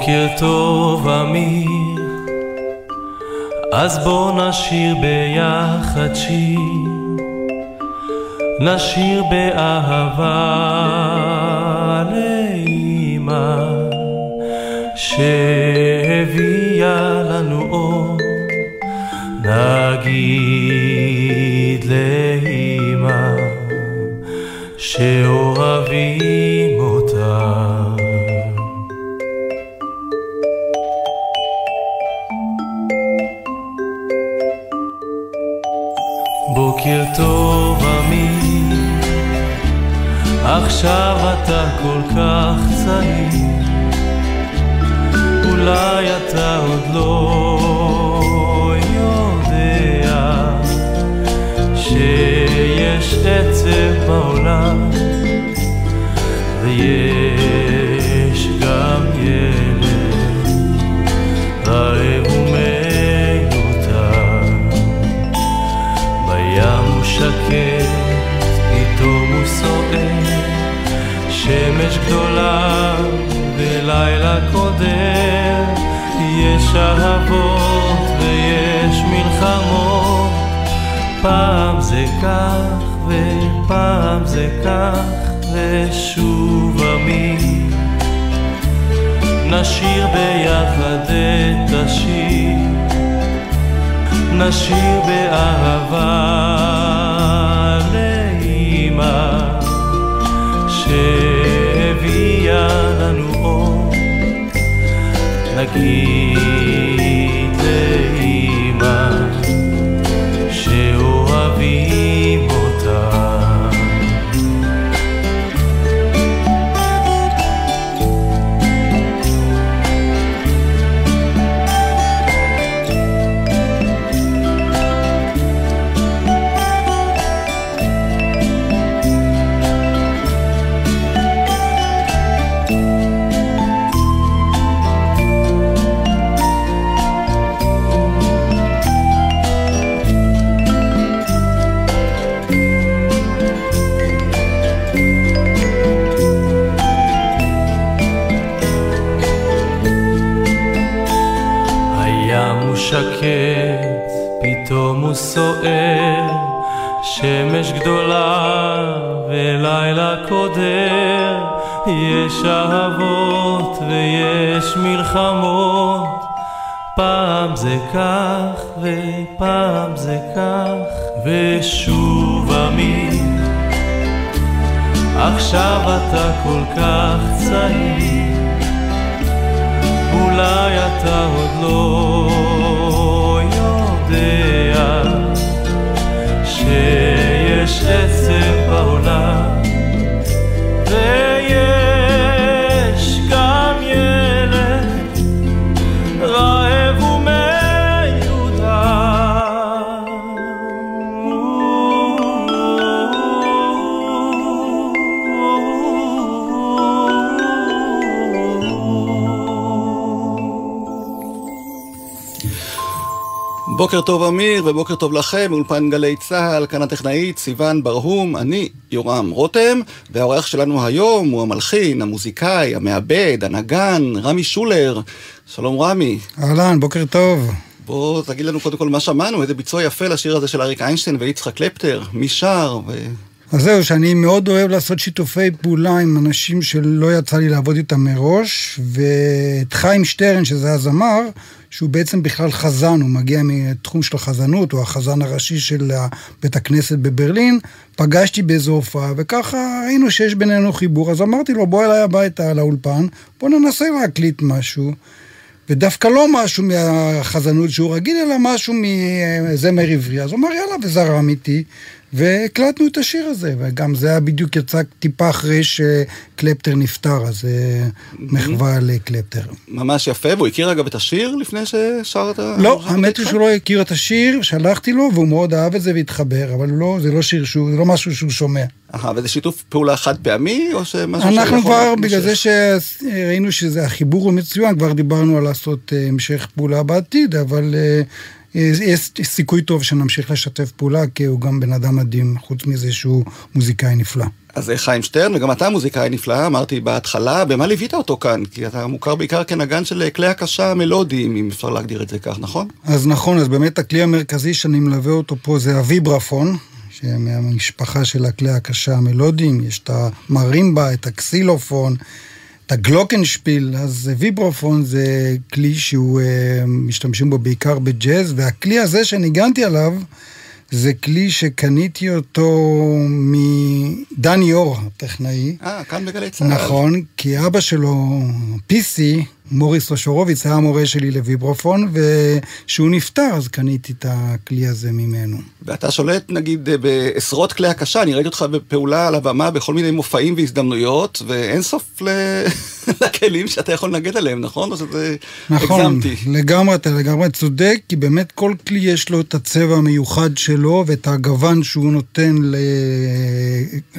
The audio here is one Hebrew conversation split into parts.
בוקר טוב אמיר, אז בוא נשיר ביחד שיר, נשיר באהבה לאמא, שהביאה לנו אור, נגיד לאמא, שאוהבים עכשיו אתה כל כך צעיר, אולי אתה עוד לא יודע שיש עצב בעולם ויש גדולה ולילה קודר, יש אהבות ויש מלחמות, פעם זה כך ופעם זה כך, ושוב אמיר, נשיר ביחד את השיר. נשיר באהבה לאמא שהביאה נגיד קודר, יש אהבות ויש מלחמות, פעם זה כך ופעם זה כך, ושוב אמיר, עכשיו אתה כל כך צעיר. אולי אתה עוד לא יודע שיש עצב בוקר טוב אמיר ובוקר טוב לכם, אולפן גלי צה"ל, כאן הטכנאית סיון ברהום, אני יורם רותם, והאורח שלנו היום הוא המלחין, המוזיקאי, המעבד, הנגן, רמי שולר. שלום רמי. אהלן, בוקר טוב. בוא תגיד לנו קודם כל מה שמענו, איזה ביצוע יפה לשיר הזה של אריק איינשטיין ויצחק קלפטר, מי שר ו... אז זהו, שאני מאוד אוהב לעשות שיתופי פעולה עם אנשים שלא יצא לי לעבוד איתם מראש, ואת חיים שטרן, שזה הזמר, שהוא בעצם בכלל חזן, הוא מגיע מתחום של החזנות, הוא החזן הראשי של בית הכנסת בברלין, פגשתי באיזו הופעה, וככה ראינו שיש בינינו חיבור, אז אמרתי לו, בוא אליי הביתה לאולפן, בוא ננסה להקליט משהו. ודווקא לא משהו מהחזנות שהוא רגיל, אלא משהו מזמר עברי. אז הוא אמר, יאללה, וזרם איתי. והקלטנו את השיר הזה, וגם זה היה בדיוק יצא טיפה אחרי שקלפטר נפטר, אז זה מחווה לקלפטר. ממש יפה, והוא הכיר אגב את השיר לפני ששרת? לא, האמת היא שהוא לא הכיר את השיר, שלחתי לו, והוא מאוד אהב את זה והתחבר, אבל לא, זה לא שיר שהוא, זה לא משהו שהוא שומע. אהה, וזה שיתוף פעולה חד פעמי, או שמשהו אנחנו שיכול כבר, להתמשך? בגלל זה שראינו שזה החיבור הוא מצוין, כבר דיברנו על לעשות אה, המשך פעולה בעתיד, אבל אה, יש סיכוי טוב שנמשיך לשתף פעולה, כי הוא גם בן אדם מדהים, חוץ מזה שהוא מוזיקאי נפלא. אז זה חיים שטרן, וגם אתה מוזיקאי נפלא, אמרתי בהתחלה, במה ליווית אותו כאן? כי אתה מוכר בעיקר כנגן של כלי הקשה המלודיים, אם אפשר להגדיר את זה כך, נכון? אז נכון, אז באמת הכלי המרכזי שאני מלווה אותו פה זה הוויברפון, שמהמשפחה של הכלי הקשה המלודיים, יש את המרימבה, את הקסילופון, את הגלוקנשפיל, אז ויברופון זה כלי שהוא, אה, משתמשים בו בעיקר בג'אז, והכלי הזה שניגנתי עליו, זה כלי שקניתי אותו מדני אור, הטכנאי. אה, כאן בגלי צה"ל. נכון, כי אבא שלו, פיסי, מוריס רושרוביץ, היה המורה שלי לוויברופון, וכשהוא נפטר אז קניתי את הכלי הזה ממנו. ואתה שולט נגיד בעשרות כלי הקשה, אני ראיתי אותך בפעולה על הבמה בכל מיני מופעים והזדמנויות, ואין סוף ל... לכלים שאתה יכול לנגד עליהם, נכון? או שזה... נכון, הגזמתי. לגמרי, אתה לגמרי צודק, כי באמת כל כלי יש לו את הצבע המיוחד שלו ואת הגוון שהוא נותן ל...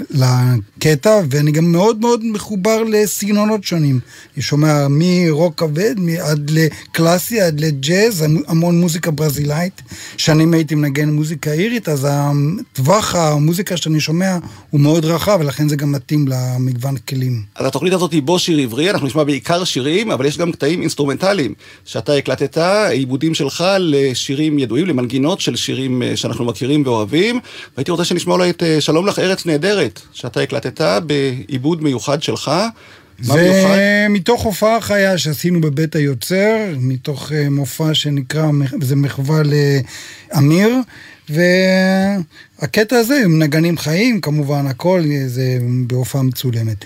לקטע, ואני גם מאוד מאוד מחובר לסגנונות שונים. אני שומע מרוק כבד עד לקלאסי, עד לג'אז, המון מוזיקה ברזילאית. שנים הייתי מנגן מוזיקה אירית, אז טווח המוזיקה שאני שומע הוא מאוד רחב, ולכן זה גם מתאים למגוון כלים. אז התוכנית הזאת היא בוא שיר עברי, אנחנו נשמע בעיקר שירים, אבל יש גם קטעים אינסטרומנטליים שאתה הקלטת, עיבודים שלך לשירים ידועים, למנגינות של שירים אה, שאנחנו מכירים ואוהבים. והייתי רוצה שנשמע אולי את אה, שלום לך ארץ נהדרת, שאתה הקלטת בעיבוד מיוחד שלך. זה מתוך הופעה חיה שעשינו בבית היוצר, מתוך אה, מופע שנקרא, זה מחווה לאמיר, והקטע הזה עם נגנים חיים, כמובן הכל זה בהופעה מצולמת.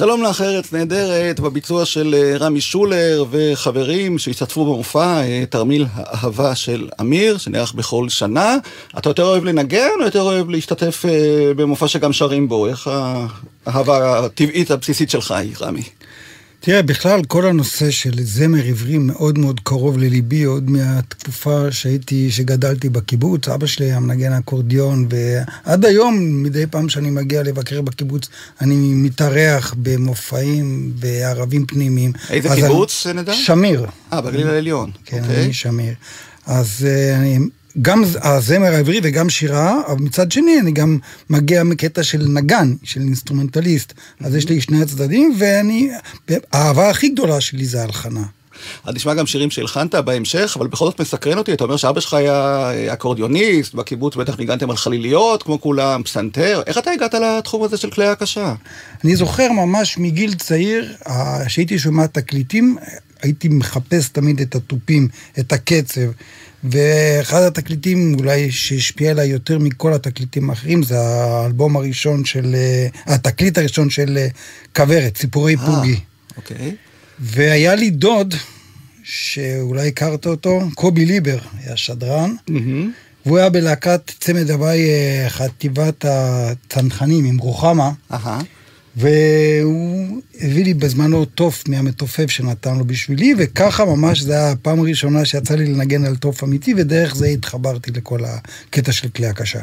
שלום לך, ארץ נהדרת, בביצוע של אה, רמי שולר וחברים שהשתתפו במופע אה, תרמיל האהבה של אמיר, שנערך בכל שנה. אתה יותר אוהב לנגן או יותר אוהב להשתתף אה, במופע שגם שרים בו? איך האהבה הטבעית הבסיסית שלך היא, רמי? תראה, בכלל כל הנושא של זמר עברי מאוד מאוד קרוב לליבי, עוד מהתקופה שהייתי, שגדלתי בקיבוץ. אבא שלי היה מנגן אקורדיון, ועד היום, מדי פעם שאני מגיע לבקר בקיבוץ, אני מתארח במופעים בערבים פנימיים. איזה קיבוץ, נדע? שמיר. אה, בגליל העליון. כן, okay. אוקיי. אני שמיר. אז אה, אני גם הזמר העברי וגם שירה, אבל מצד שני אני גם מגיע מקטע של נגן, של אינסטרומנטליסט. אז יש לי שני הצדדים, ואני, האהבה הכי גדולה שלי זה הלחנה. אז נשמע גם שירים שהלחנת בהמשך, אבל בכל זאת מסקרן אותי, אתה אומר שאבא שלך היה אה, אקורדיוניסט, בקיבוץ בטח ניגנתם על חליליות, כמו כולם, פסנתר, איך אתה הגעת לתחום הזה של כלי הקשה? אני זוכר ממש מגיל צעיר, שהייתי שומע תקליטים, הייתי מחפש תמיד את התופים, את הקצב. ואחד התקליטים אולי שהשפיע עליי יותר מכל התקליטים האחרים זה האלבום הראשון של, אה, התקליט הראשון של אה, כוורת, סיפורי 아, אה, פוגי. אוקיי. והיה לי דוד, שאולי הכרת אותו, קובי ליבר, היה שדרן, mm-hmm. והוא היה בלהקת צמד הוואי חטיבת הצנחנים עם רוחמה. Uh-huh. והוא הביא לי בזמנו תוף מהמתופף שנתן לו בשבילי, וככה ממש זה היה הפעם הראשונה שיצא לי לנגן על תוף אמיתי, ודרך זה התחברתי לכל הקטע של כלי הקשה.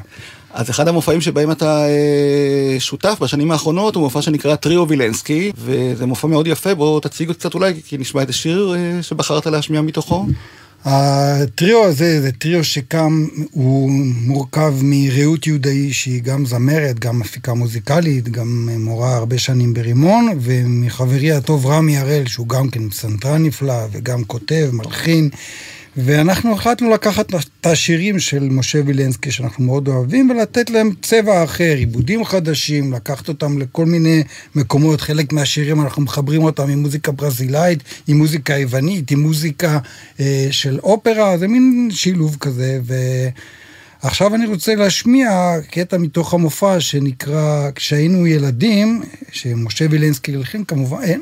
אז אחד המופעים שבהם אתה אה, שותף בשנים האחרונות הוא מופע שנקרא טריו וילנסקי, וזה מופע מאוד יפה, בוא תציג קצת אולי, כי נשמע איזה שיר אה, שבחרת להשמיע מתוכו. הטריו הזה זה טריו שקם, הוא מורכב מרעות יהודאי שהיא גם זמרת, גם מפיקה מוזיקלית, גם מורה הרבה שנים ברימון, ומחברי הטוב רמי הראל שהוא גם כן פסנתרן נפלא וגם כותב, מלחין. ואנחנו החלטנו לקחת את השירים של משה וילנסקי שאנחנו מאוד אוהבים ולתת להם צבע אחר, עיבודים חדשים, לקחת אותם לכל מיני מקומות, חלק מהשירים אנחנו מחברים אותם עם מוזיקה ברזילאית, עם מוזיקה יוונית, עם מוזיקה אה, של אופרה, זה מין שילוב כזה. ו... עכשיו אני רוצה להשמיע קטע מתוך המופע שנקרא כשהיינו ילדים, שמשה וילנסקי הלחין כמובן.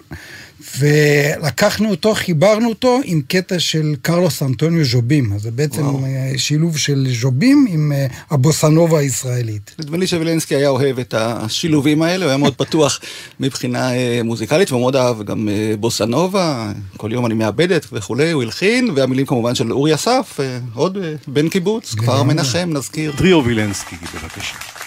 ולקחנו אותו, חיברנו אותו עם קטע של קרלוס אנטוניו ז'ובים. אז זה בעצם וואו. אה, שילוב של ז'ובים עם אה, הבוסנובה הישראלית. נדמה לי שווילנסקי היה אוהב את השילובים האלה, הוא היה מאוד פתוח מבחינה אה, מוזיקלית, והוא מאוד אהב גם בוסנובה, כל יום אני מאבדת וכולי, הוא הלחין, והמילים כמובן של אורי אסף, עוד בן קיבוץ, כפר מנחם, נזכיר. טריו וילנסקי, בבקשה.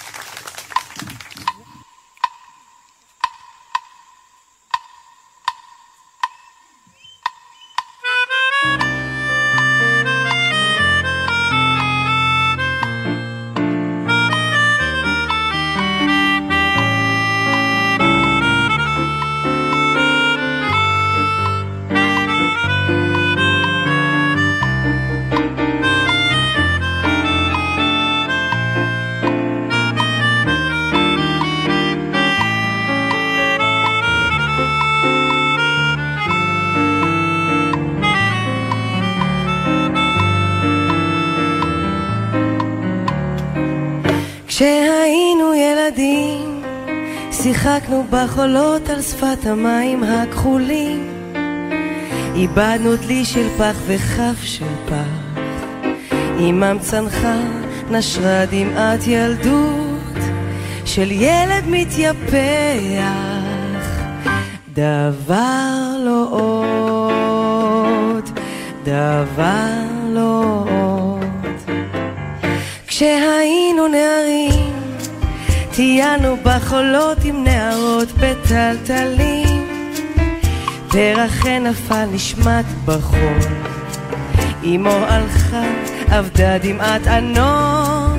שיחקנו בחולות על שפת המים הכחולים. איבדנו דלי של פח וכף של פח. עמם צנחה נשרה דמעת ילדות של ילד מתייפח. דבר לא עוד, דבר לא עוד. כשהיינו נערים טיילנו בחולות עם נערות בטלטלים. פרחי נפל נשמט בחול אמו הלכה אבדה דמעת ענות.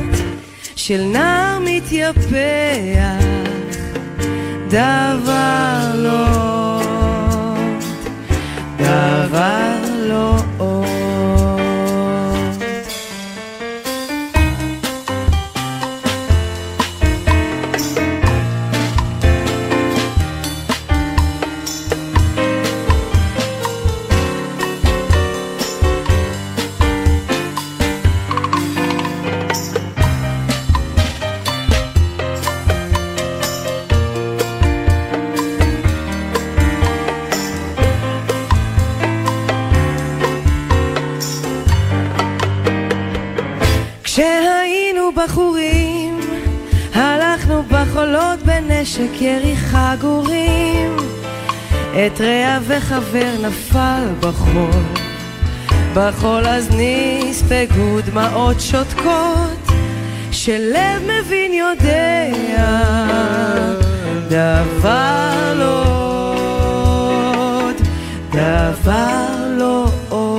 של נער מתייפח דבר לא דבר לא הלכנו בחולות בנשק ירי חגורים. את רע וחבר נפל בחול, בחול אז נספגו דמעות שותקות, שלב מבין יודע דבר לא עוד, דבר לא עוד.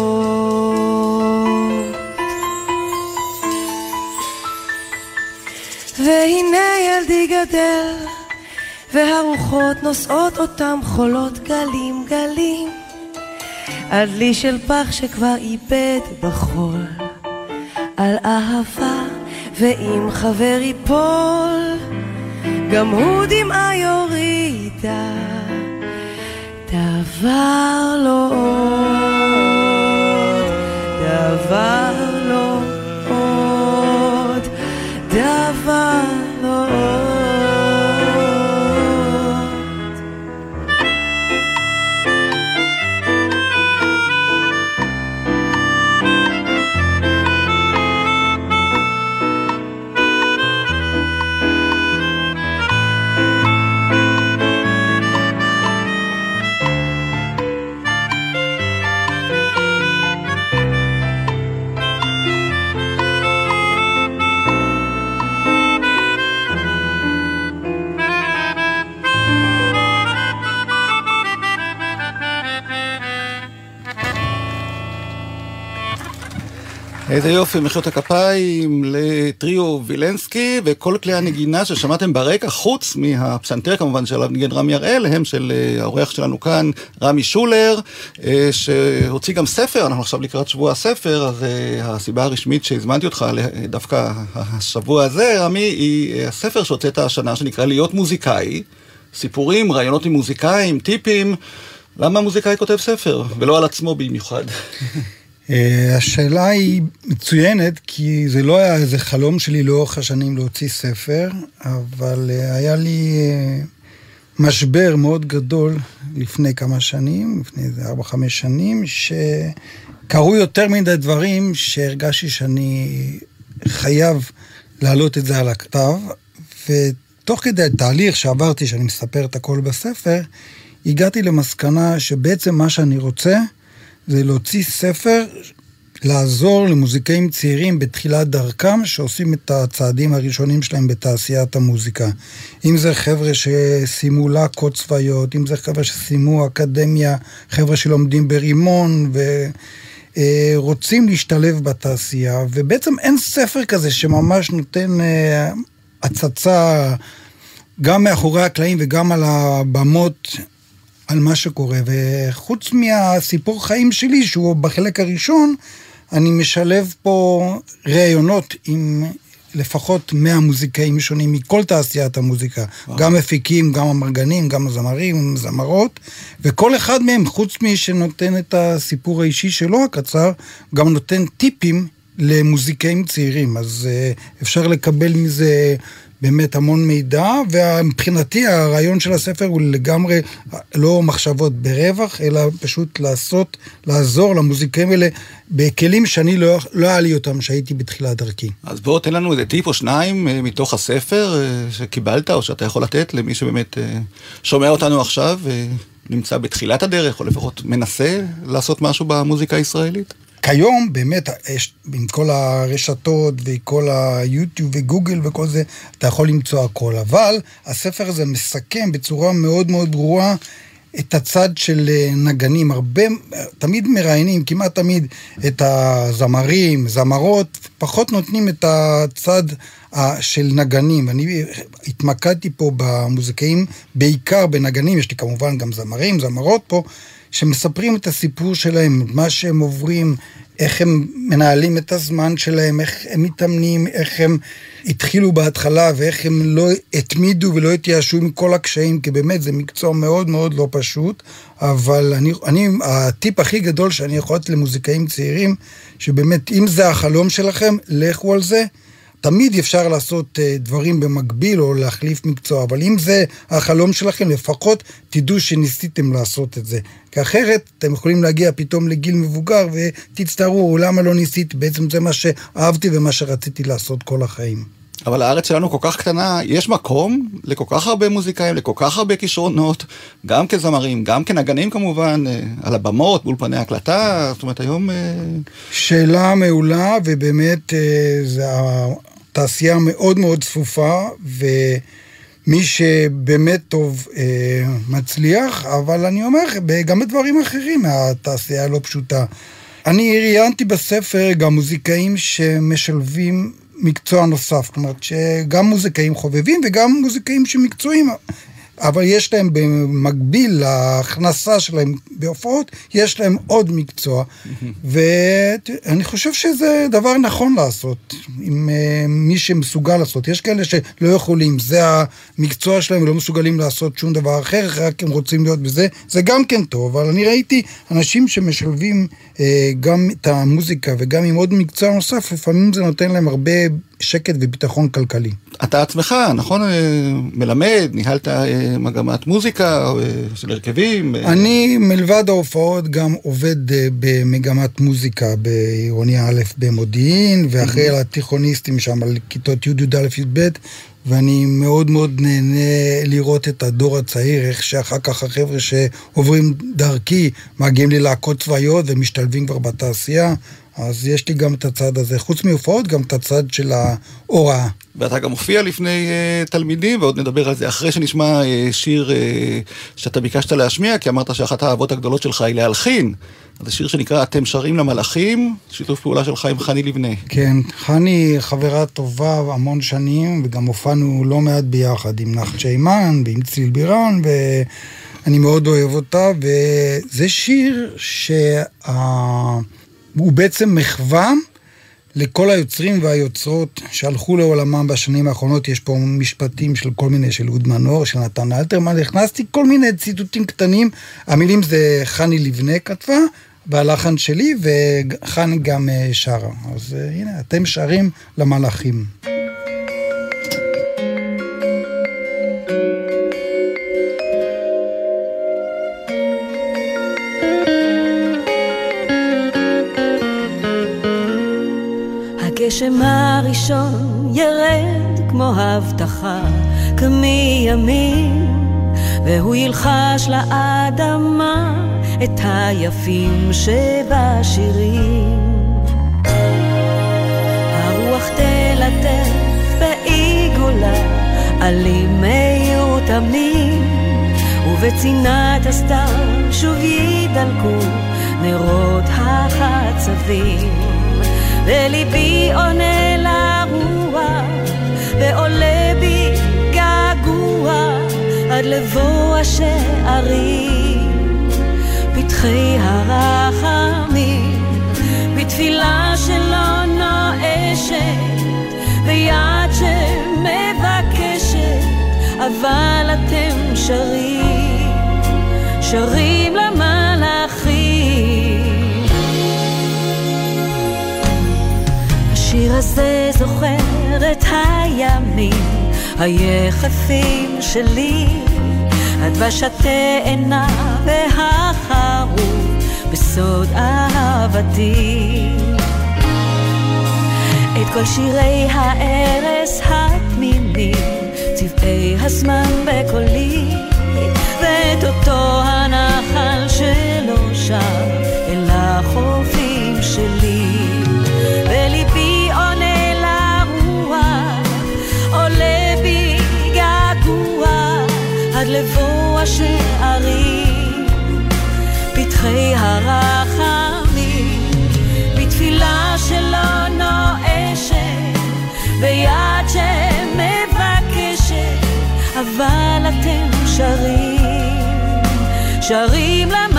והנה ילדי גדל, והרוחות נושאות אותם חולות גלים גלים, עד לי של פח שכבר איבד בחול, על אהבה, ואם חבר ייפול, גם הוא דמעה יורידה, דבר לא עוד, דבר איזה יופי, מחיאות הכפיים לטריו וילנסקי, וכל כלי הנגינה ששמעתם ברקע, חוץ מהפסנתר כמובן שעליו ניגן רמי הראל, הם של אה, האורח שלנו כאן, רמי שולר, אה, שהוציא גם ספר, אנחנו עכשיו לקראת שבוע הספר, אז אה, הסיבה הרשמית שהזמנתי אותך דווקא השבוע הזה, רמי, היא הספר שהוצאת השנה שנקרא להיות מוזיקאי, סיפורים, רעיונות עם מוזיקאים, טיפים. למה מוזיקאי כותב ספר, ולא על עצמו במיוחד? אה, השאלה היא מצוינת, כי זה לא היה איזה חלום שלי לאורך השנים להוציא ספר, אבל אה, היה לי אה, משבר מאוד גדול לפני כמה שנים, לפני איזה ארבע, חמש שנים, שקרו יותר מדי דברים שהרגשתי שאני חייב להעלות את זה על הכתב, ותוך כדי התהליך שעברתי, שאני מספר את הכל בספר, הגעתי למסקנה שבעצם מה שאני רוצה, זה להוציא ספר, לעזור למוזיקאים צעירים בתחילת דרכם, שעושים את הצעדים הראשונים שלהם בתעשיית המוזיקה. אם זה חבר'ה שסיימו להקות צבאיות, אם זה חבר'ה שסיימו אקדמיה, חבר'ה שלומדים ברימון, ו... רוצים להשתלב בתעשייה, ובעצם אין ספר כזה שממש נותן אה, הצצה גם מאחורי הקלעים וגם על הבמות על מה שקורה, וחוץ מהסיפור חיים שלי, שהוא בחלק הראשון, אני משלב פה ראיונות עם לפחות 100 מוזיקאים שונים מכל תעשיית המוזיקה. וואו. גם מפיקים, גם המרגנים, גם הזמרים, זמרות, וכל אחד מהם, חוץ משנותן את הסיפור האישי שלו הקצר, גם נותן טיפים למוזיקאים צעירים. אז uh, אפשר לקבל מזה באמת המון מידע, ומבחינתי הרעיון של הספר הוא לגמרי לא מחשבות ברווח, אלא פשוט לעשות, לעזור למוזיקאים האלה בכלים שאני לא, לא היה לי אותם כשהייתי בתחילת דרכי. אז בוא תן לנו איזה טיפ או שניים אה, מתוך הספר אה, שקיבלת, או שאתה יכול לתת למי שבאמת אה, שומע אותנו עכשיו, נמצא בתחילת הדרך, או לפחות מנסה לעשות משהו במוזיקה הישראלית. כיום באמת, יש, עם כל הרשתות וכל היוטיוב וגוגל וכל זה, אתה יכול למצוא הכל. אבל הספר הזה מסכם בצורה מאוד מאוד ברורה את הצד של אה, נגנים. הרבה, תמיד מראיינים, כמעט תמיד, את הזמרים, זמרות, פחות נותנים את הצד של נגנים. אני התמקדתי פה במוזיקאים, בעיקר בנגנים, יש לי כמובן גם זמרים, זמרות פה. שמספרים את הסיפור שלהם, מה שהם עוברים, איך הם מנהלים את הזמן שלהם, איך הם מתאמנים, איך הם התחילו בהתחלה ואיך הם לא התמידו ולא התייאשו מכל הקשיים, כי באמת זה מקצוע מאוד מאוד לא פשוט, אבל אני, אני, הטיפ הכי גדול שאני יכול לתת למוזיקאים צעירים, שבאמת אם זה החלום שלכם, לכו על זה. תמיד אפשר לעשות אה, דברים במקביל או להחליף מקצוע, אבל אם זה החלום שלכם, לפחות תדעו שניסיתם לעשות את זה. כי אחרת אתם יכולים להגיע פתאום לגיל מבוגר ותצטערו, למה לא ניסית? בעצם זה מה שאהבתי ומה שרציתי לעשות כל החיים. אבל הארץ שלנו כל כך קטנה, יש מקום לכל כך הרבה מוזיקאים, לכל כך הרבה כישרונות, גם כזמרים, גם כנגנים כמובן, אה, על הבמות, באולפני הקלטה, זאת אומרת היום... אה, שאלה מעולה, ובאמת אה, זו התעשייה מאוד מאוד צפופה, ומי שבאמת טוב מצליח, אבל אני אומר, גם בדברים אחרים התעשייה לא פשוטה. אני ראיינתי בספר גם מוזיקאים שמשלבים מקצוע נוסף, כלומר שגם מוזיקאים חובבים וגם מוזיקאים שמקצועיים, אבל יש להם במקביל להכנסה שלהם בהופעות, יש להם עוד מקצוע, ואני חושב שזה דבר נכון לעשות, עם אה, מי שמסוגל לעשות. יש כאלה שלא יכולים, זה המקצוע שלהם, לא מסוגלים לעשות שום דבר אחר, רק הם רוצים להיות בזה, זה גם כן טוב, אבל אני ראיתי אנשים שמשלבים אה, גם את המוזיקה וגם עם עוד מקצוע נוסף, לפעמים זה נותן להם הרבה שקט וביטחון כלכלי. אתה עצמך, נכון, אה, מלמד, ניהלת אה, מגמת מוזיקה אה, של הרכבים. אני מלבד ההופעות גם עובד במגמת מוזיקה בעירוני א' במודיעין, ואחרי על התיכוניסטים שם על כיתות י', י"א, י"ב, ואני מאוד מאוד נהנה לראות את הדור הצעיר, איך שאחר כך החבר'ה שעוברים דרכי מגיעים ללהקות צבאיות ומשתלבים כבר בתעשייה, אז יש לי גם את הצד הזה. חוץ מהופעות, גם את הצד של ההוראה. ואתה גם מופיע לפני uh, תלמידים, ועוד נדבר על זה אחרי שנשמע uh, שיר uh, שאתה ביקשת להשמיע, כי אמרת שאחת האהבות הגדולות שלך היא להלחין. אז זה שיר שנקרא "אתם שרים למלאכים", שיתוף פעולה שלך עם חני לבנה. כן, חני חברה טובה המון שנים, וגם הופענו לא מעט ביחד עם נחת שיימן ועם צליל בירן, ואני מאוד אוהב אותה, וזה שיר שהוא בעצם מחווה לכל היוצרים והיוצרות שהלכו לעולמם בשנים האחרונות. יש פה משפטים של כל מיני, של אהוד מנור, של נתן אלתרמן, הכנסתי כל מיני ציטוטים קטנים. המילים זה חני לבנה כתבה, והלחן שלי, וחני גם אה, שרה. אז אה, הנה, אתם שרים למלאכים. הגשם הראשון ירד כמו הבטחה כמימים והוא ילחש לאדמה את היפים שבשירים. הרוח תלטף בעיגולה עלים מיותמים ובצנעת הסתיו שוב ידלקו נרות החצבים וליבי עונה לרוח, ועולה בי געגוע עד לבוא השערים, פתחי הרחמים, בתפילה שלא נואשת, ויד שמבקשת, אבל אתם שרים, שרים למלאכים. השיר הזה זוכר את הימים היחפים שלי, הדבש התאנה והחרוט בסוד אהבתי. את כל שירי הארס התמימים, צבעי הזמן בקולי, ואת אותו הנחל שלא שב לבוא השערים, פתחי הרחמים, בתפילה שלא נואשת, ביד שמבקשת, אבל אתם שרים, שרים למלאכים.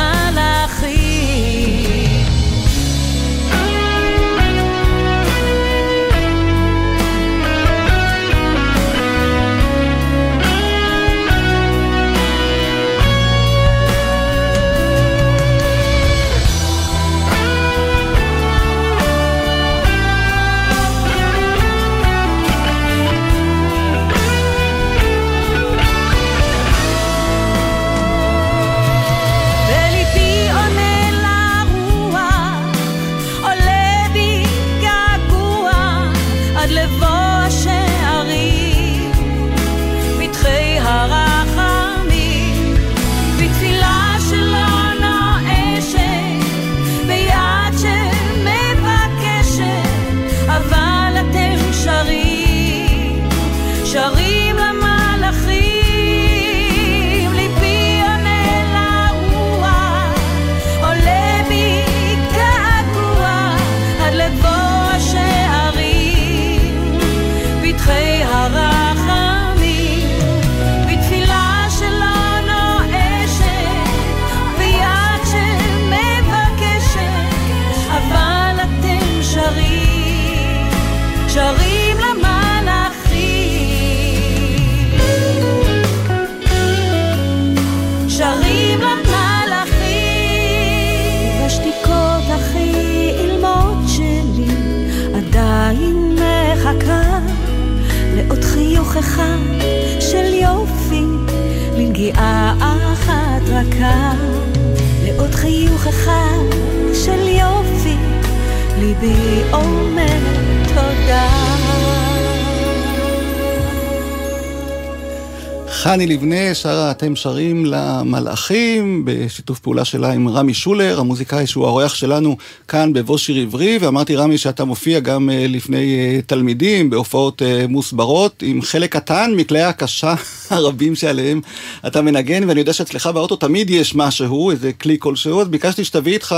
חני לבנה שרה אתם שרים למלאכים, בשיתוף פעולה שלה עם רמי שולר, המוזיקאי שהוא האורח שלנו כאן בבוא שיר עברי, ואמרתי רמי שאתה מופיע גם אה, לפני אה, תלמידים בהופעות אה, מוסברות, עם חלק קטן מכלי הקשה הרבים שעליהם אתה מנגן, ואני יודע שאצלך באוטו תמיד יש משהו, איזה כלי כלשהו, אז ביקשתי שתביא איתך,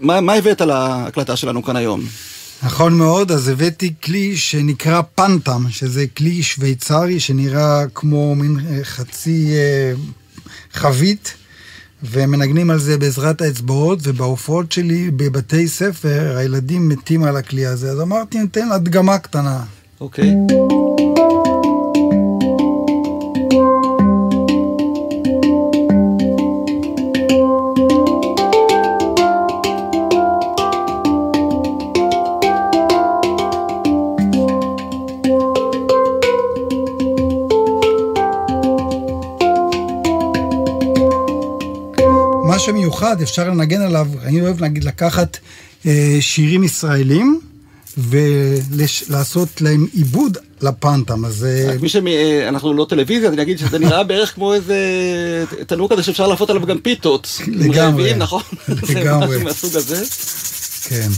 מה, מה הבאת להקלטה שלנו כאן היום? נכון מאוד, אז הבאתי כלי שנקרא פנטם, שזה כלי שוויצרי שנראה כמו מין אה, חצי אה, חבית, ומנגנים על זה בעזרת האצבעות, ובהופעות שלי בבתי ספר הילדים מתים על הכלי הזה, אז אמרתי, ניתן הדגמה קטנה. אוקיי. מה שמיוחד, אפשר לנגן עליו, אני אוהב נגיד לקחת אה, שירים ישראלים ולעשות להם עיבוד לפנטם, אז... אה, רק מי שאנחנו לא טלוויזיה, אז אני אגיד שזה נראה בערך כמו איזה תנור כזה שאפשר להפות עליו גם פיתות. לגמרי. רעבים, נכון? זה לגמרי. משהו מהסוג הזה. כן.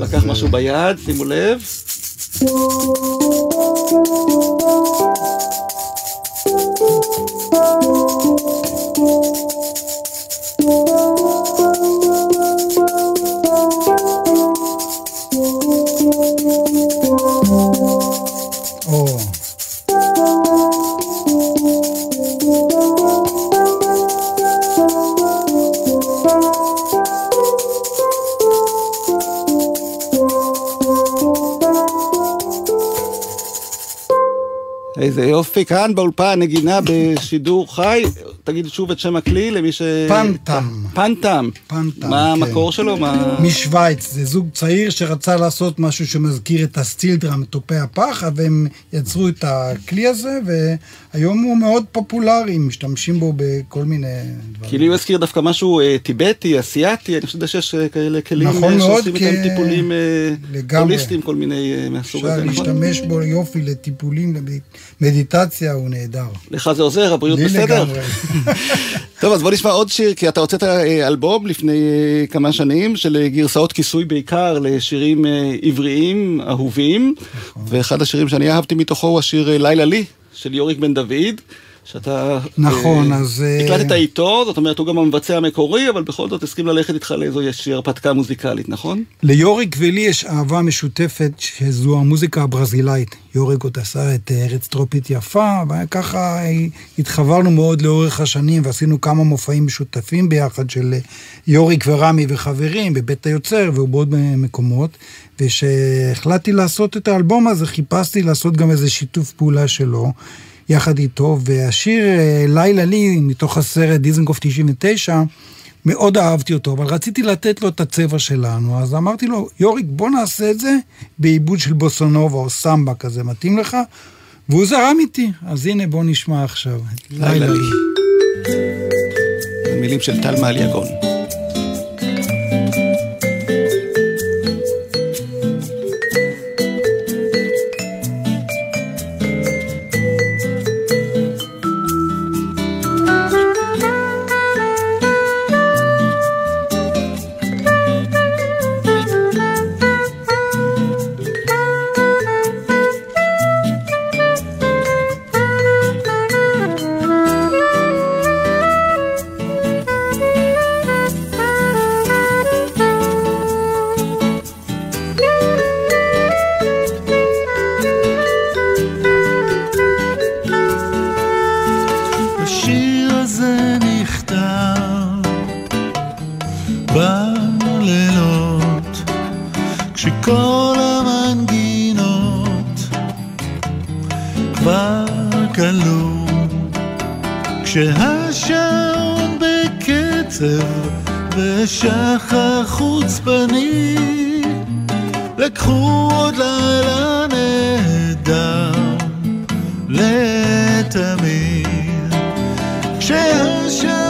לקח משהו אה, ביד, שימו לב. או, איזה יופי, כאן באולפן נגינה בשידור חי. תגיד שוב את שם הכלי למי ש... פנטם. פנטם. פנטם, מה כן. המקור שלו? מה... משוויץ, זה זוג צעיר שרצה לעשות משהו שמזכיר את הסטילדרם, תופי הפח, והם יצרו את הכלי הזה, והיום הוא מאוד פופולרי, משתמשים בו בכל מיני דברים. כי לי הוא הזכיר דווקא משהו אה, טיבטי, אסיאתי, אני חושב שיש אה, כאלה כלים נכון אה, שעושים איתם כי- טיפולים אה, לגמרי. הוליסטיים, כל מיני אה, מהסוג אפשר הזה, נכון? להשתמש בו יופי לטיפולים, למדיטציה, הוא נהדר. לך זה עוזר, הבריאות לי בסדר? לגמרי. טוב, אז בוא נשמע עוד שיר, כי אתה הוצאת אה, אלבום לפני אה, כמה שנים של אה, גרסאות כיסוי בעיקר לשירים עבריים אהובים, נכון. ואחד השירים שאני אהבתי מתוכו הוא השיר לילה לי, של יוריק בן דוד. שאתה... נכון, אה, אז, אה, הקלטת איתו, זאת אומרת, הוא גם המבצע המקורי, אבל בכל זאת הסכים ללכת איתך לאיזושהי הרפתקה מוזיקלית, נכון? ליוריק ולי יש אהבה משותפת, שזו המוזיקה הברזילאית. יוריק עוד עשה את אה, ארץ טרופית יפה, וככה אה, התחברנו מאוד לאורך השנים, ועשינו כמה מופעים משותפים ביחד של יוריק ורמי וחברים בבית היוצר ובעוד מקומות. וכשהחלטתי לעשות את האלבום הזה, חיפשתי לעשות גם איזה שיתוף פעולה שלו. יחד איתו, והשיר אה, לילה לי, מתוך הסרט דיזנגוף 99, מאוד אהבתי אותו, אבל רציתי לתת לו את הצבע שלנו, אז אמרתי לו, יוריק, בוא נעשה את זה בעיבוד של בוסונובה או סמבה כזה, מתאים לך? והוא זרם איתי, אז הנה בוא נשמע עכשיו. לילה לי. המילים של טל מעלי ושחר חוצפני לקחו עוד לילה נהדר לתמיד. כשהשעון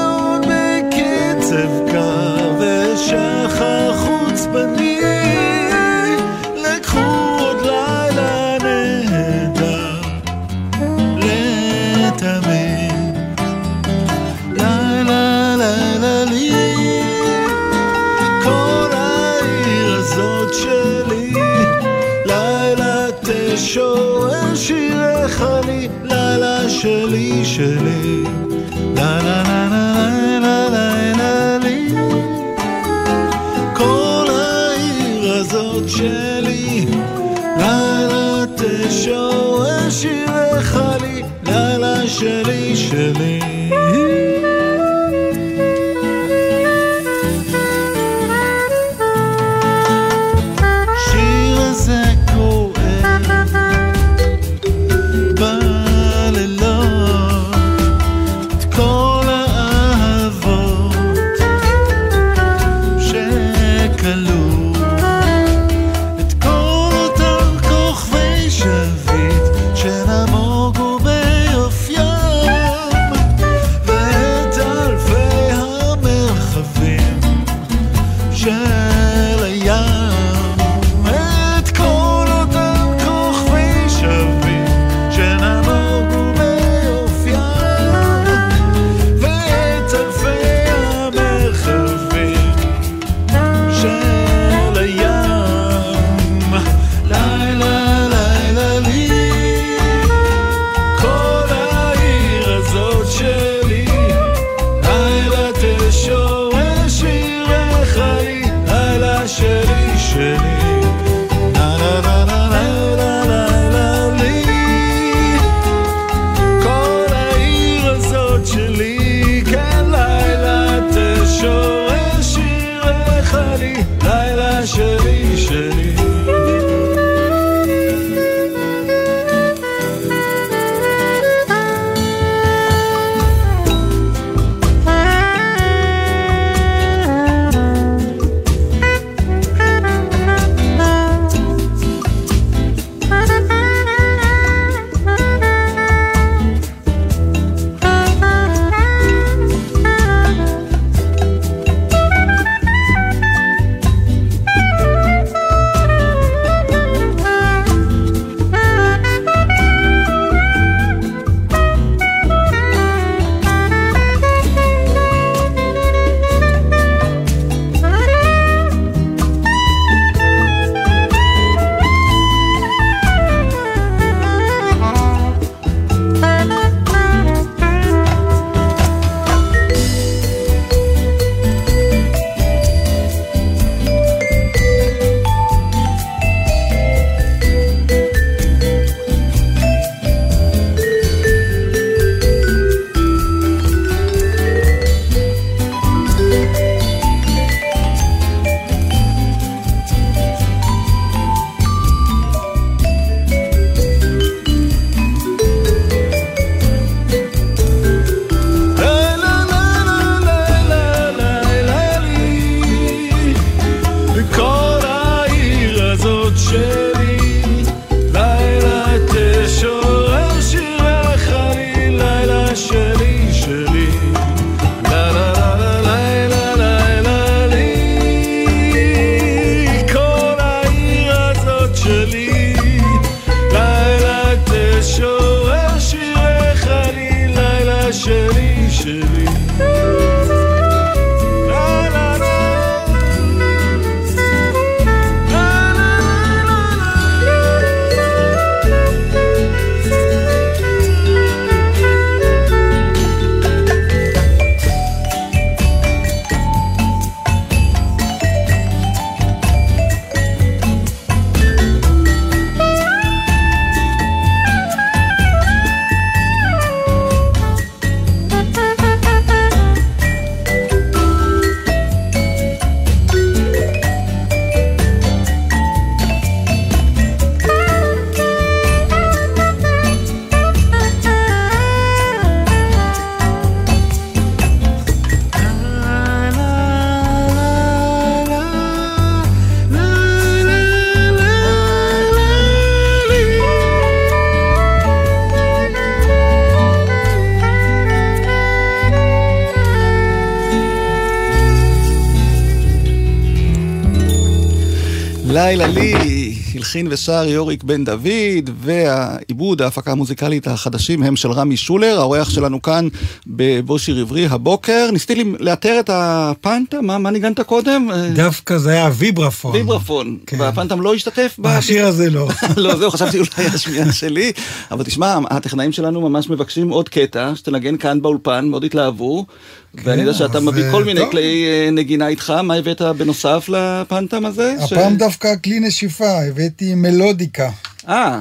לילה לי, הלחין ושר יוריק בן דוד, והעיבוד, ההפקה המוזיקלית החדשים הם של רמי שולר, האורח שלנו כאן בבו שיר עברי הבוקר. ניסיתי לאתר את הפנטה, מה, מה ניגנת קודם? דווקא זה היה ויברפון. ויברפון, כן. והפנטם לא השתתף? בשיר הזה לא. לא, זהו, חשבתי אולי השמיעה שלי. אבל תשמע, הטכנאים שלנו ממש מבקשים עוד קטע, שתנגן כאן באולפן, מאוד התלהבו. ואני יודע שאתה אז, מביא אה, כל מיני. כלי אה, נגינה איתך, מה הבאת בנוסף לפנטם הזה? הפעם דווקא כלי נשיפה, הבאתי מלודיקה. אה,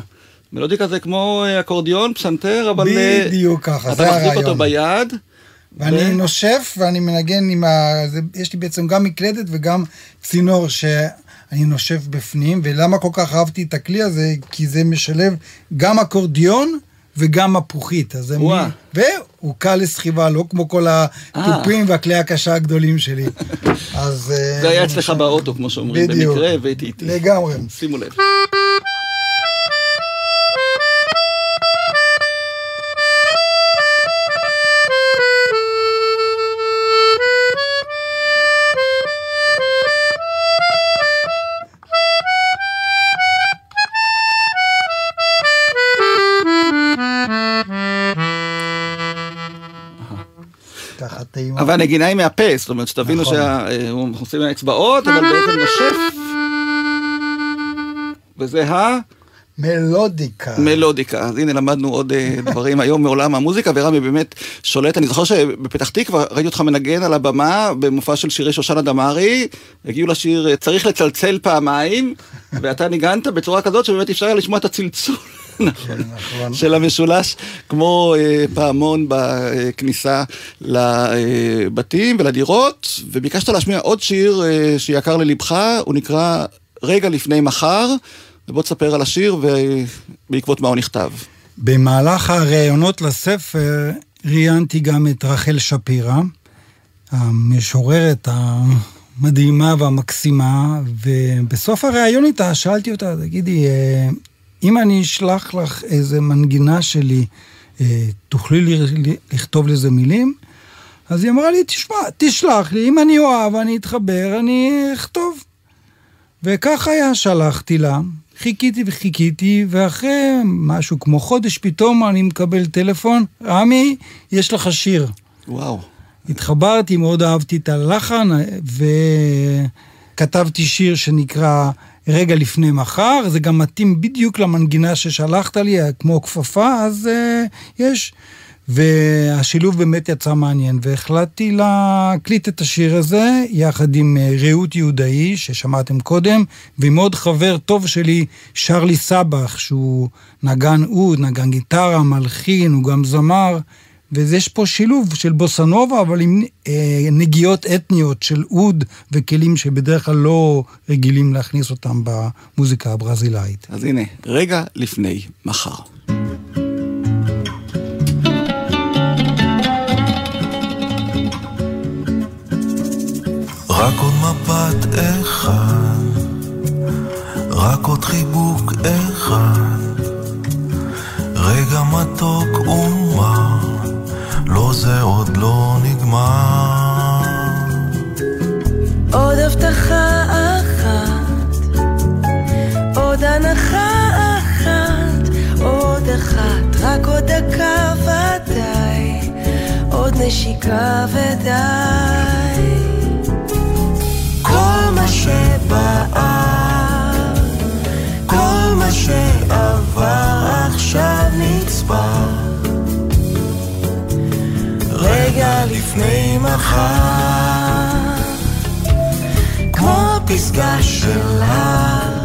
מלודיקה זה כמו אה, אקורדיון, פסנתר, אבל... בדיוק ככה, זה אתה מחזיק הרעיון. אותו ביד. ואני ו- נושף ואני מנגן עם ה... זה, יש לי בעצם גם מקלדת וגם צינור שאני נושף בפנים, ולמה כל כך אהבתי את הכלי הזה? כי זה משלב גם אקורדיון וגם מפוחית. אז וואה. והוא קל לסחיבה, לא כמו כל התופים והכלי הקשה הגדולים שלי. אז... אה, זה היה אצלך באוטו, כמו שאומרים. במקרה, והייתי איתי. לגמרי. שימו לב. אבל הנגינה היא מהפה, זאת אומרת שתבינו נכון. שהוא עושים האצבעות, אבל בעצם נושף. וזה מלודיקה. המלודיקה. אז הנה למדנו עוד אה, דברים היום מעולם המוזיקה, ורמי באמת שולט. אני זוכר שבפתח תקווה ראיתי אותך מנגן על הבמה במופע של שירי שושנה דמארי, הגיעו לשיר צריך לצלצל פעמיים, ואתה ניגנת בצורה כזאת שבאמת אפשר היה לשמוע את הצלצול. נכון. נכון. של המשולש, כמו אה, פעמון בכניסה לבתים ולדירות, וביקשת להשמיע עוד שיר אה, שיקר ללבך, הוא נקרא רגע לפני מחר, ובוא תספר על השיר ובעקבות מה הוא נכתב. במהלך הראיונות לספר ראיינתי גם את רחל שפירא, המשוררת המדהימה והמקסימה, ובסוף הראיון איתה שאלתי אותה, תגידי, אה, אם אני אשלח לך איזה מנגינה שלי, אה, תוכלי לי- לי- לכתוב לזה מילים? אז היא אמרה לי, תשמע, תשלח לי, אם אני אוהב, אני אתחבר, אני אכתוב. וכך היה, שלחתי לה, חיכיתי וחיכיתי, ואחרי משהו כמו חודש פתאום אני מקבל טלפון, רמי, יש לך שיר. וואו. התחברתי, מאוד אהבתי את הלחן, וכתבתי שיר שנקרא רגע לפני מחר, זה גם מתאים בדיוק למנגינה ששלחת לי, כמו כפפה, אז uh, יש. והשילוב באמת יצא מעניין, והחלטתי להקליט את השיר הזה יחד עם אה, רעות יהודאי, ששמעתם קודם, ועם עוד חבר טוב שלי, שרלי סבח, שהוא נגן אוד, נגן גיטרה, מלחין, הוא גם זמר. ויש פה שילוב של בוסנובה, אבל עם אה, נגיעות אתניות של אוד וכלים שבדרך כלל לא רגילים להכניס אותם במוזיקה הברזילאית. אז הנה, רגע לפני מחר. רק עוד מבט אחד, רק עוד חיבוק אחד, רגע מתוק ומר, זה עוד לא נגמר. עוד הבטחה אחת, עוד הנחה אחת, עוד אחת, רק עוד דקה ודאי, עוד נשיקה ודי. כל מה שבער, כל מה שעבר עכשיו נצבר. רגע לפני מחר, כמו פסגה שלה, וכמו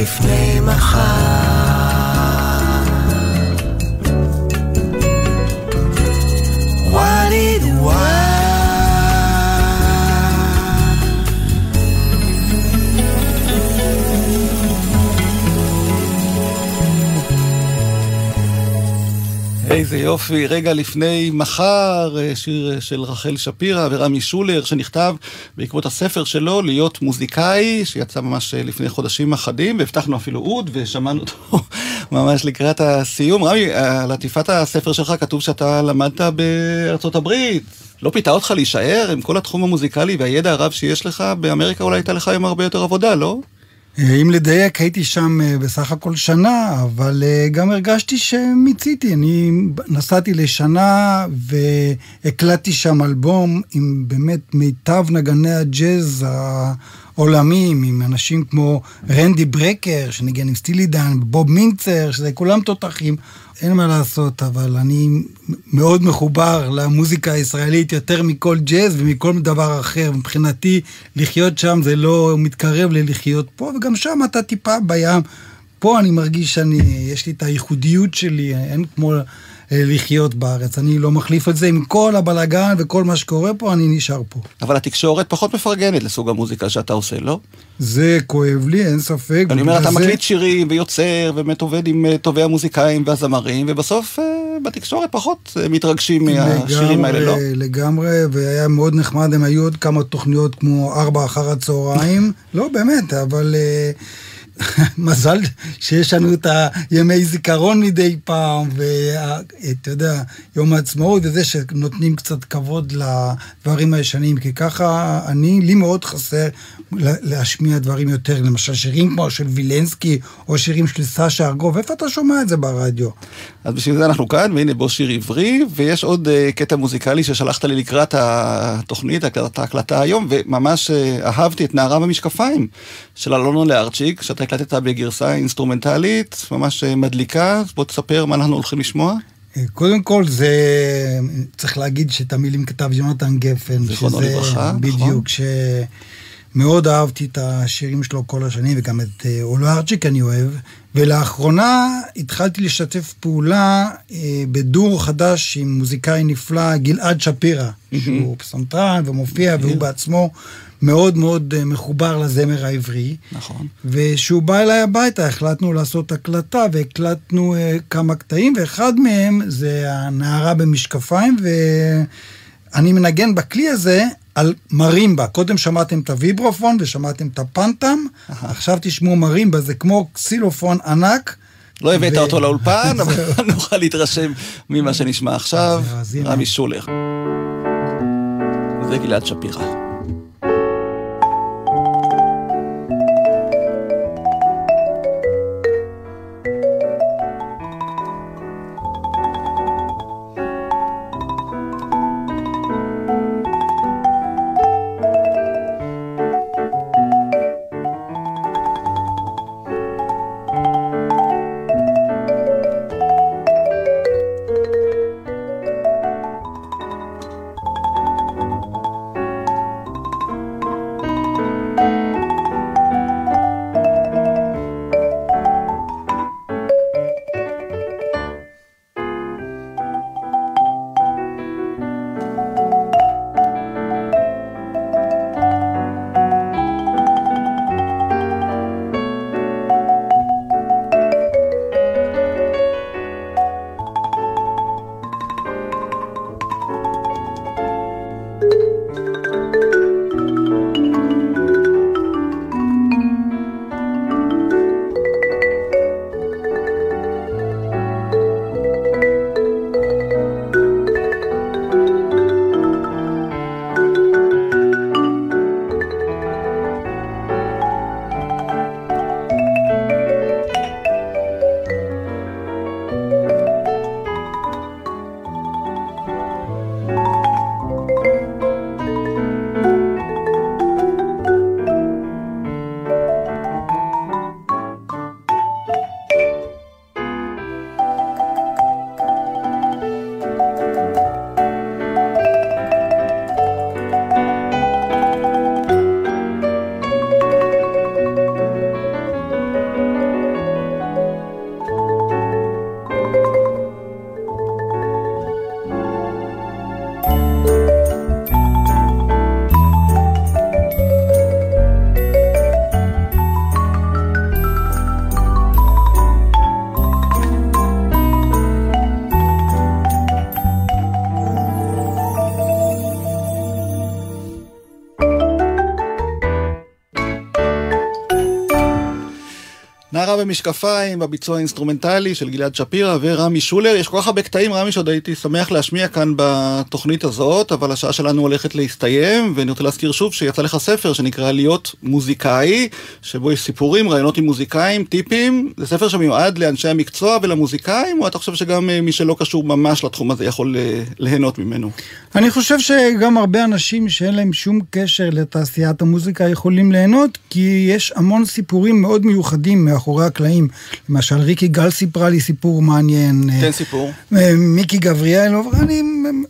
לפני מחר. איזה יופי, רגע לפני מחר, אה, שיר אה, של רחל שפירא ורמי שולר, שנכתב בעקבות הספר שלו, להיות מוזיקאי, שיצא ממש אה, לפני חודשים אחדים, והבטחנו אפילו אוד, ושמענו אותו ממש לקראת הסיום. רמי, על עטיפת הספר שלך כתוב שאתה למדת בארצות הברית. לא פיתה אותך להישאר עם כל התחום המוזיקלי והידע הרב שיש לך, באמריקה אולי הייתה לך היום הרבה יותר עבודה, לא? אם לדייק, הייתי שם אה, בסך הכל שנה, אבל אה, גם הרגשתי שמיציתי. אני נסעתי לשנה והקלטתי שם אלבום עם באמת מיטב נגני הג'אז העולמיים, עם אנשים כמו רנדי ברקר, שניגן עם סטילי דן, בוב מינצר, שזה כולם תותחים. אין מה לעשות, אבל אני מאוד מחובר למוזיקה הישראלית יותר מכל ג'אז ומכל דבר אחר. מבחינתי, לחיות שם זה לא מתקרב ללחיות פה, וגם שם אתה טיפה בים. פה אני מרגיש שאני, יש לי את הייחודיות שלי, אין כמו לחיות בארץ. אני לא מחליף את זה עם כל הבלגן וכל מה שקורה פה, אני נשאר פה. אבל התקשורת פחות מפרגנת לסוג המוזיקה שאתה עושה, לא? זה כואב לי, אין ספק. אני אומר, אתה זה- מקליט שירים ויוצר, ובאמת עובד עם אה, טובי המוזיקאים והזמרים, ובסוף אה, בתקשורת פחות אה, מתרגשים מהשירים האלה, לא? לגמרי, והיה מאוד נחמד, הם היו עוד כמה תוכניות כמו ארבע אחר הצהריים. לא, באמת, אבל אה, מזל שיש לנו את הימי זיכרון מדי פעם, ואתה יודע, יום העצמאות וזה שנותנים קצת כבוד לדברים הישנים, כי ככה אני, לי מאוד חסר לה- להשמיע דברים יותר, למשל שירים כמו של וילנסקי, או שירים של סשה ארגוב, איפה אתה שומע את זה ברדיו? אז בשביל זה אנחנו כאן, והנה בוא שיר עברי, ויש עוד uh, קטע מוזיקלי ששלחת לי לקראת התוכנית, ההקלטה היום, וממש uh, אהבתי את נערה במשקפיים של אלונו לארצ'יק, שאתה הקלטת בגרסה אינסטרומנטלית, ממש uh, מדליקה, אז בוא תספר מה אנחנו הולכים לשמוע. קודם כל זה, צריך להגיד שאת המילים כתב יונתן גפן. זיכרונו שזה- לברכה, נכון. בדיוק, שמאוד אהבתי את השירים שלו כל השנים, וגם את אה, אולו ארצ'יק אני אוהב. ולאחרונה התחלתי לשתף פעולה אה, בדור חדש עם מוזיקאי נפלא, גלעד שפירא, שהוא פסנתרן ומופיע, והוא בעצמו מאוד מאוד אה, מחובר לזמר העברי. נכון. וכשהוא בא אליי הביתה החלטנו לעשות הקלטה והקלטנו uh, כמה קטעים ואחד מהם זה הנערה במשקפיים ואני מנגן בכלי הזה על מרימבה. קודם שמעתם את הוויברופון ושמעתם את הפנטם, עכשיו תשמעו מרימבה, זה כמו קסילופון ענק. לא הבאת ו- אותו לאולפן, אבל נוכל להתרשם ממה שנשמע עכשיו. רמי שולר. זה גלעד שפירא. נערה במשקפיים, בביצוע האינסטרומנטלי של גלעד שפירא ורמי שולר. יש כל כך הרבה קטעים, רמי, שעוד הייתי שמח להשמיע כאן בתוכנית הזאת, אבל השעה שלנו הולכת להסתיים, ואני רוצה להזכיר שוב שיצא לך ספר שנקרא להיות מוזיקאי, שבו יש סיפורים, ראיונות עם מוזיקאים, טיפים. זה ספר שמיועד לאנשי המקצוע ולמוזיקאים, או אתה חושב שגם אה, מי שלא קשור ממש לתחום הזה יכול אה, ליהנות ממנו? אני חושב שגם הרבה אנשים שאין להם שום קשר לתעשיית המוזיקה יכולים ליהנות, כי יש המון סיפורים מאוד מיוחדים מאחורי הקלעים. למשל, ריקי גל סיפרה לי סיפור מעניין. תן סיפור. אה, מיקי גבריאל, אני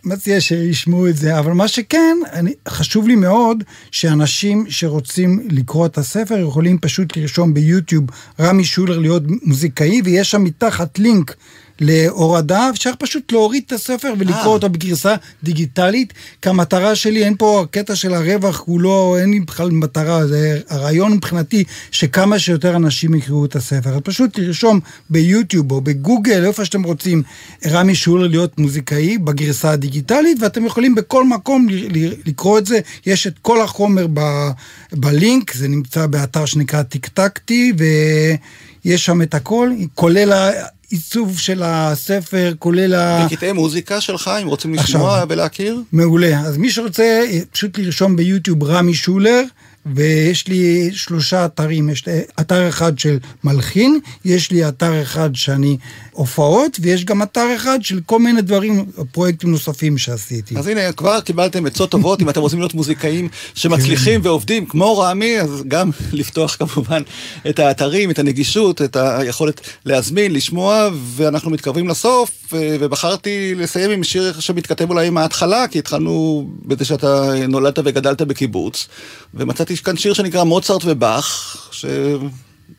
מציע שישמעו את זה, אבל מה שכן, אני, חשוב לי מאוד שאנשים שרוצים לקרוא את הספר יכולים פשוט לרשום ביוטיוב רמי שולר להיות מוזיקאי, ויש שם מתחת לינק. להורדה, אפשר פשוט להוריד את הספר ולקרוא אה. אותו בגרסה דיגיטלית, כי המטרה שלי, אין פה הקטע של הרווח, הוא לא, אין לי בכלל מטרה, זה הרעיון מבחינתי שכמה שיותר אנשים יקראו את הספר. אז פשוט תרשום ביוטיוב או בגוגל, איפה שאתם רוצים, רמי שולר להיות מוזיקאי בגרסה הדיגיטלית, ואתם יכולים בכל מקום לקרוא את זה, יש את כל החומר ב- בלינק, זה נמצא באתר שנקרא טיקטקטי, ויש שם את הכל, כולל ה... עיצוב של הספר, כולל ה... וקטעי מוזיקה שלך, אם רוצים עכשיו. לשמוע ולהכיר? מעולה. אז מי שרוצה, פשוט לרשום ביוטיוב רמי שולר, ויש לי שלושה אתרים, יש לי אתר אחד של מלחין, יש לי אתר אחד שאני הופעות, ויש גם אתר אחד של כל מיני דברים, פרויקטים נוספים שעשיתי. אז הנה, כבר קיבלתם עצות טובות, אם אתם רוצים להיות מוזיקאים שמצליחים ועובדים כמו רמי, אז גם לפתוח כמובן את האתרים, את הנגישות, את היכולת להזמין, לשמוע, ואנחנו מתקרבים לסוף, ובחרתי לסיים עם שיר שמתכתב אולי עם ההתחלה, כי התחלנו בזה שאתה נולדת וגדלת בקיבוץ, ומצאתי כאן שיר שנקרא מוצרט ובאך, ש...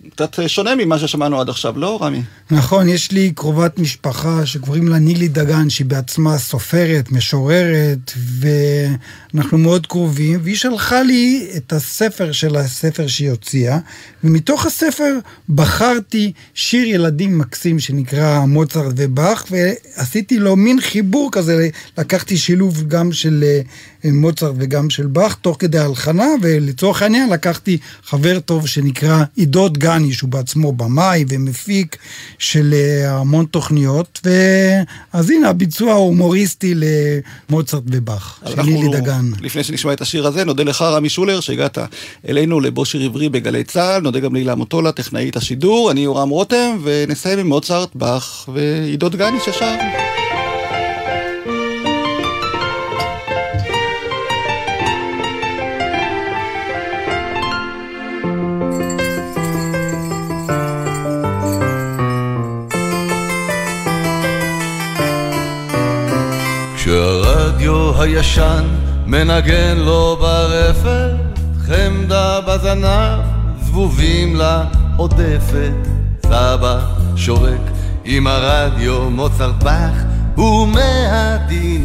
קצת שונה ממה ששמענו עד עכשיו, לא, רמי? נכון, יש לי קרובת משפחה שקוראים לה נילי דגן, שהיא בעצמה סופרת, משוררת, ואנחנו מאוד קרובים, והיא שלחה לי את הספר של הספר שהיא הוציאה, ומתוך הספר בחרתי שיר ילדים מקסים שנקרא מוצרט ובאך, ועשיתי לו מין חיבור כזה, לקחתי שילוב גם של אה, מוצרט וגם של באך, תוך כדי הלחנה, ולצורך העניין לקחתי חבר טוב שנקרא עידו דגני, שהוא בעצמו במאי ומפיק של אה, המון תוכניות, ו... אז הנה הביצוע ההומוריסטי למוצרט ובאך, של לילי דגן. לפני שנשמע את השיר הזה, נודה לך רמי שולר שהגעת אלינו לבו שיר עברי בגלי צה"ל, נודה גם להילה מוטולה, טכנאית השידור, אני יורם רותם, ונסיים עם מוצרט, באך ועידו דגני ששר. הישן מנגן לו ברפת, חמדה בזנב, זבובים לה עודפת. סבא שורק עם הרדיו מוצרט באך, ומעדיניה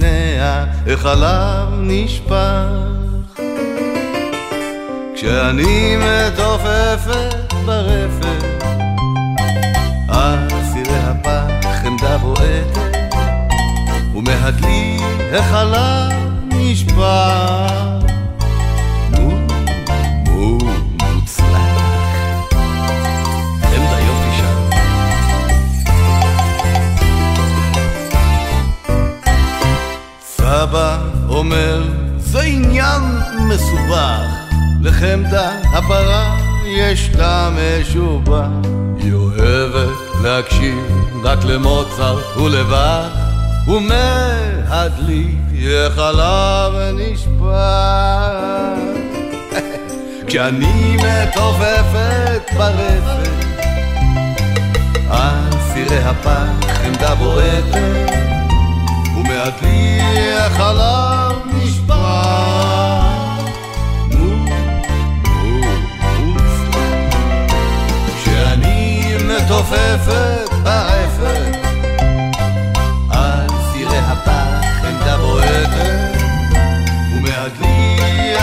החלב נשפך. כשאני מתופפת ברפת, על סירי הפח חמדה בועטת, ומהדלי החלב נשפך. מו, מו, מוצלח. חמדה יופי שם. סבא אומר, זה עניין מסובך, לחמדה הפרה יש לה משובח. היא אוהבת להקשיב רק למוצרט ולבח, ומהדלי החלב נשפך. כשאני מתופפת ברפת, על סירי הפח חמדה בועטת, ומהדלי החלב. כשאני מתופפת ברפת, על סירי הפח חמדה בועטת, ומהדלי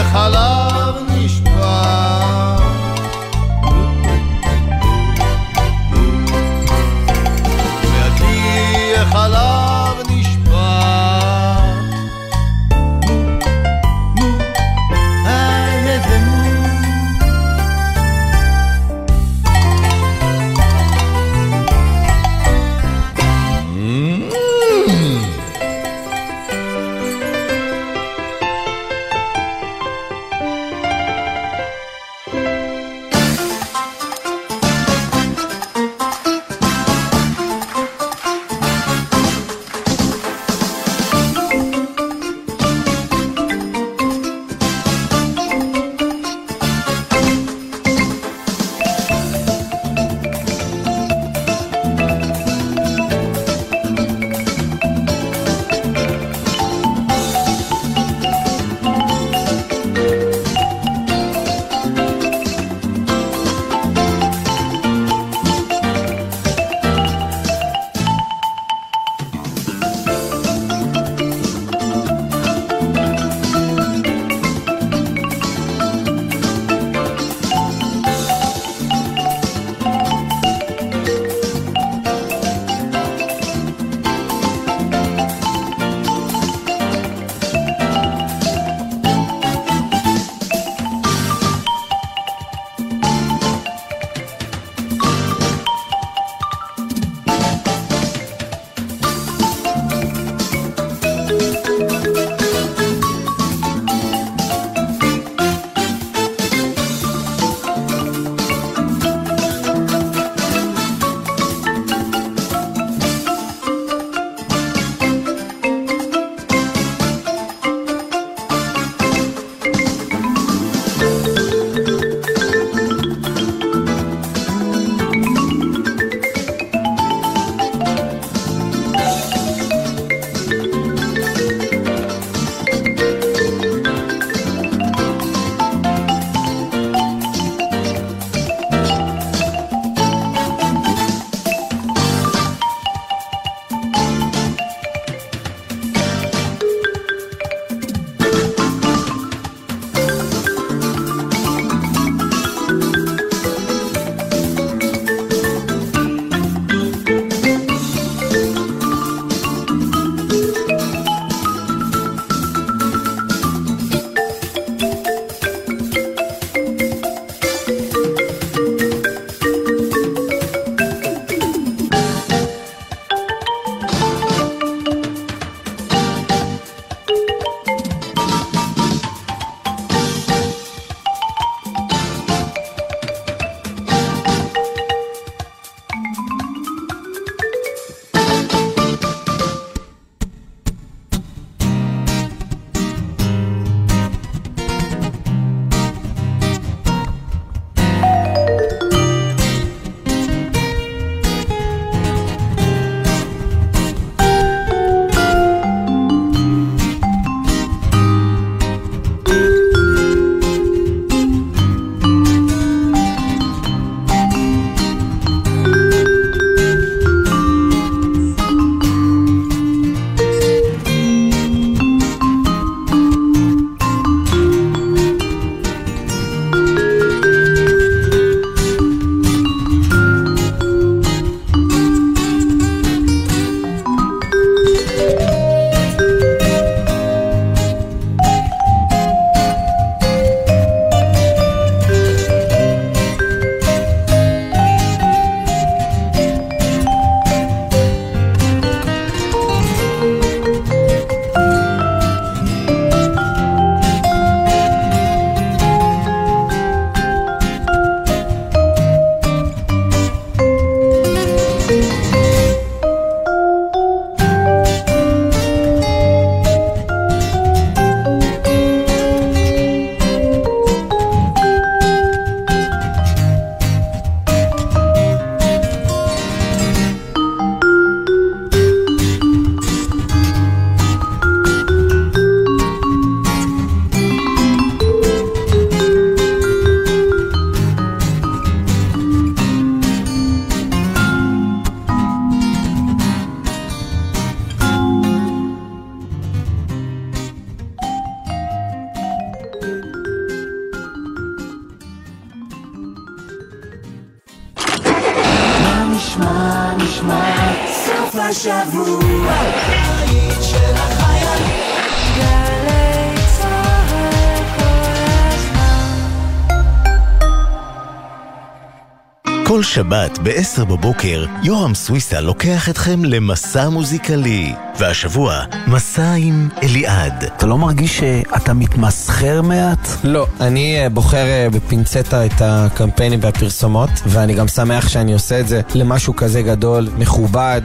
שבת ב-10 בבוקר, יורם סוויסה לוקח אתכם למסע מוזיקלי. והשבוע, מסע עם אליעד. אתה לא מרגיש שאתה מתמסחר מעט? לא, אני אה, בוחר אה, בפינצטה את הקמפיינים והפרסומות, ואני גם שמח שאני עושה את זה למשהו כזה גדול, מכובד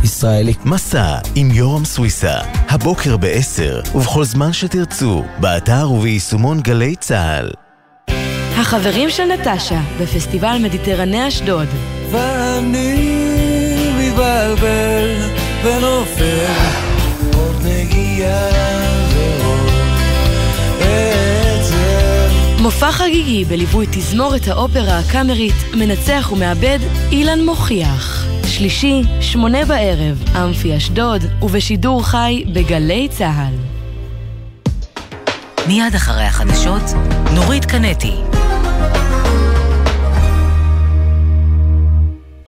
וישראלי. מסע עם יורם סוויסה, הבוקר ב-10, ובכל זמן שתרצו, באתר וביישומון גלי צה"ל. החברים של נטשה, בפסטיבל מדיטרני אשדוד. ואני מתבלבל ונופל עוד נגיעה ועוד עצב מופע חגיגי בליווי תזמורת האופרה הקאמרית, מנצח ומאבד אילן מוכיח. שלישי, שמונה בערב, אמפי אשדוד, ובשידור חי בגלי צה"ל. מיד אחרי החדשות, נורית קנטי.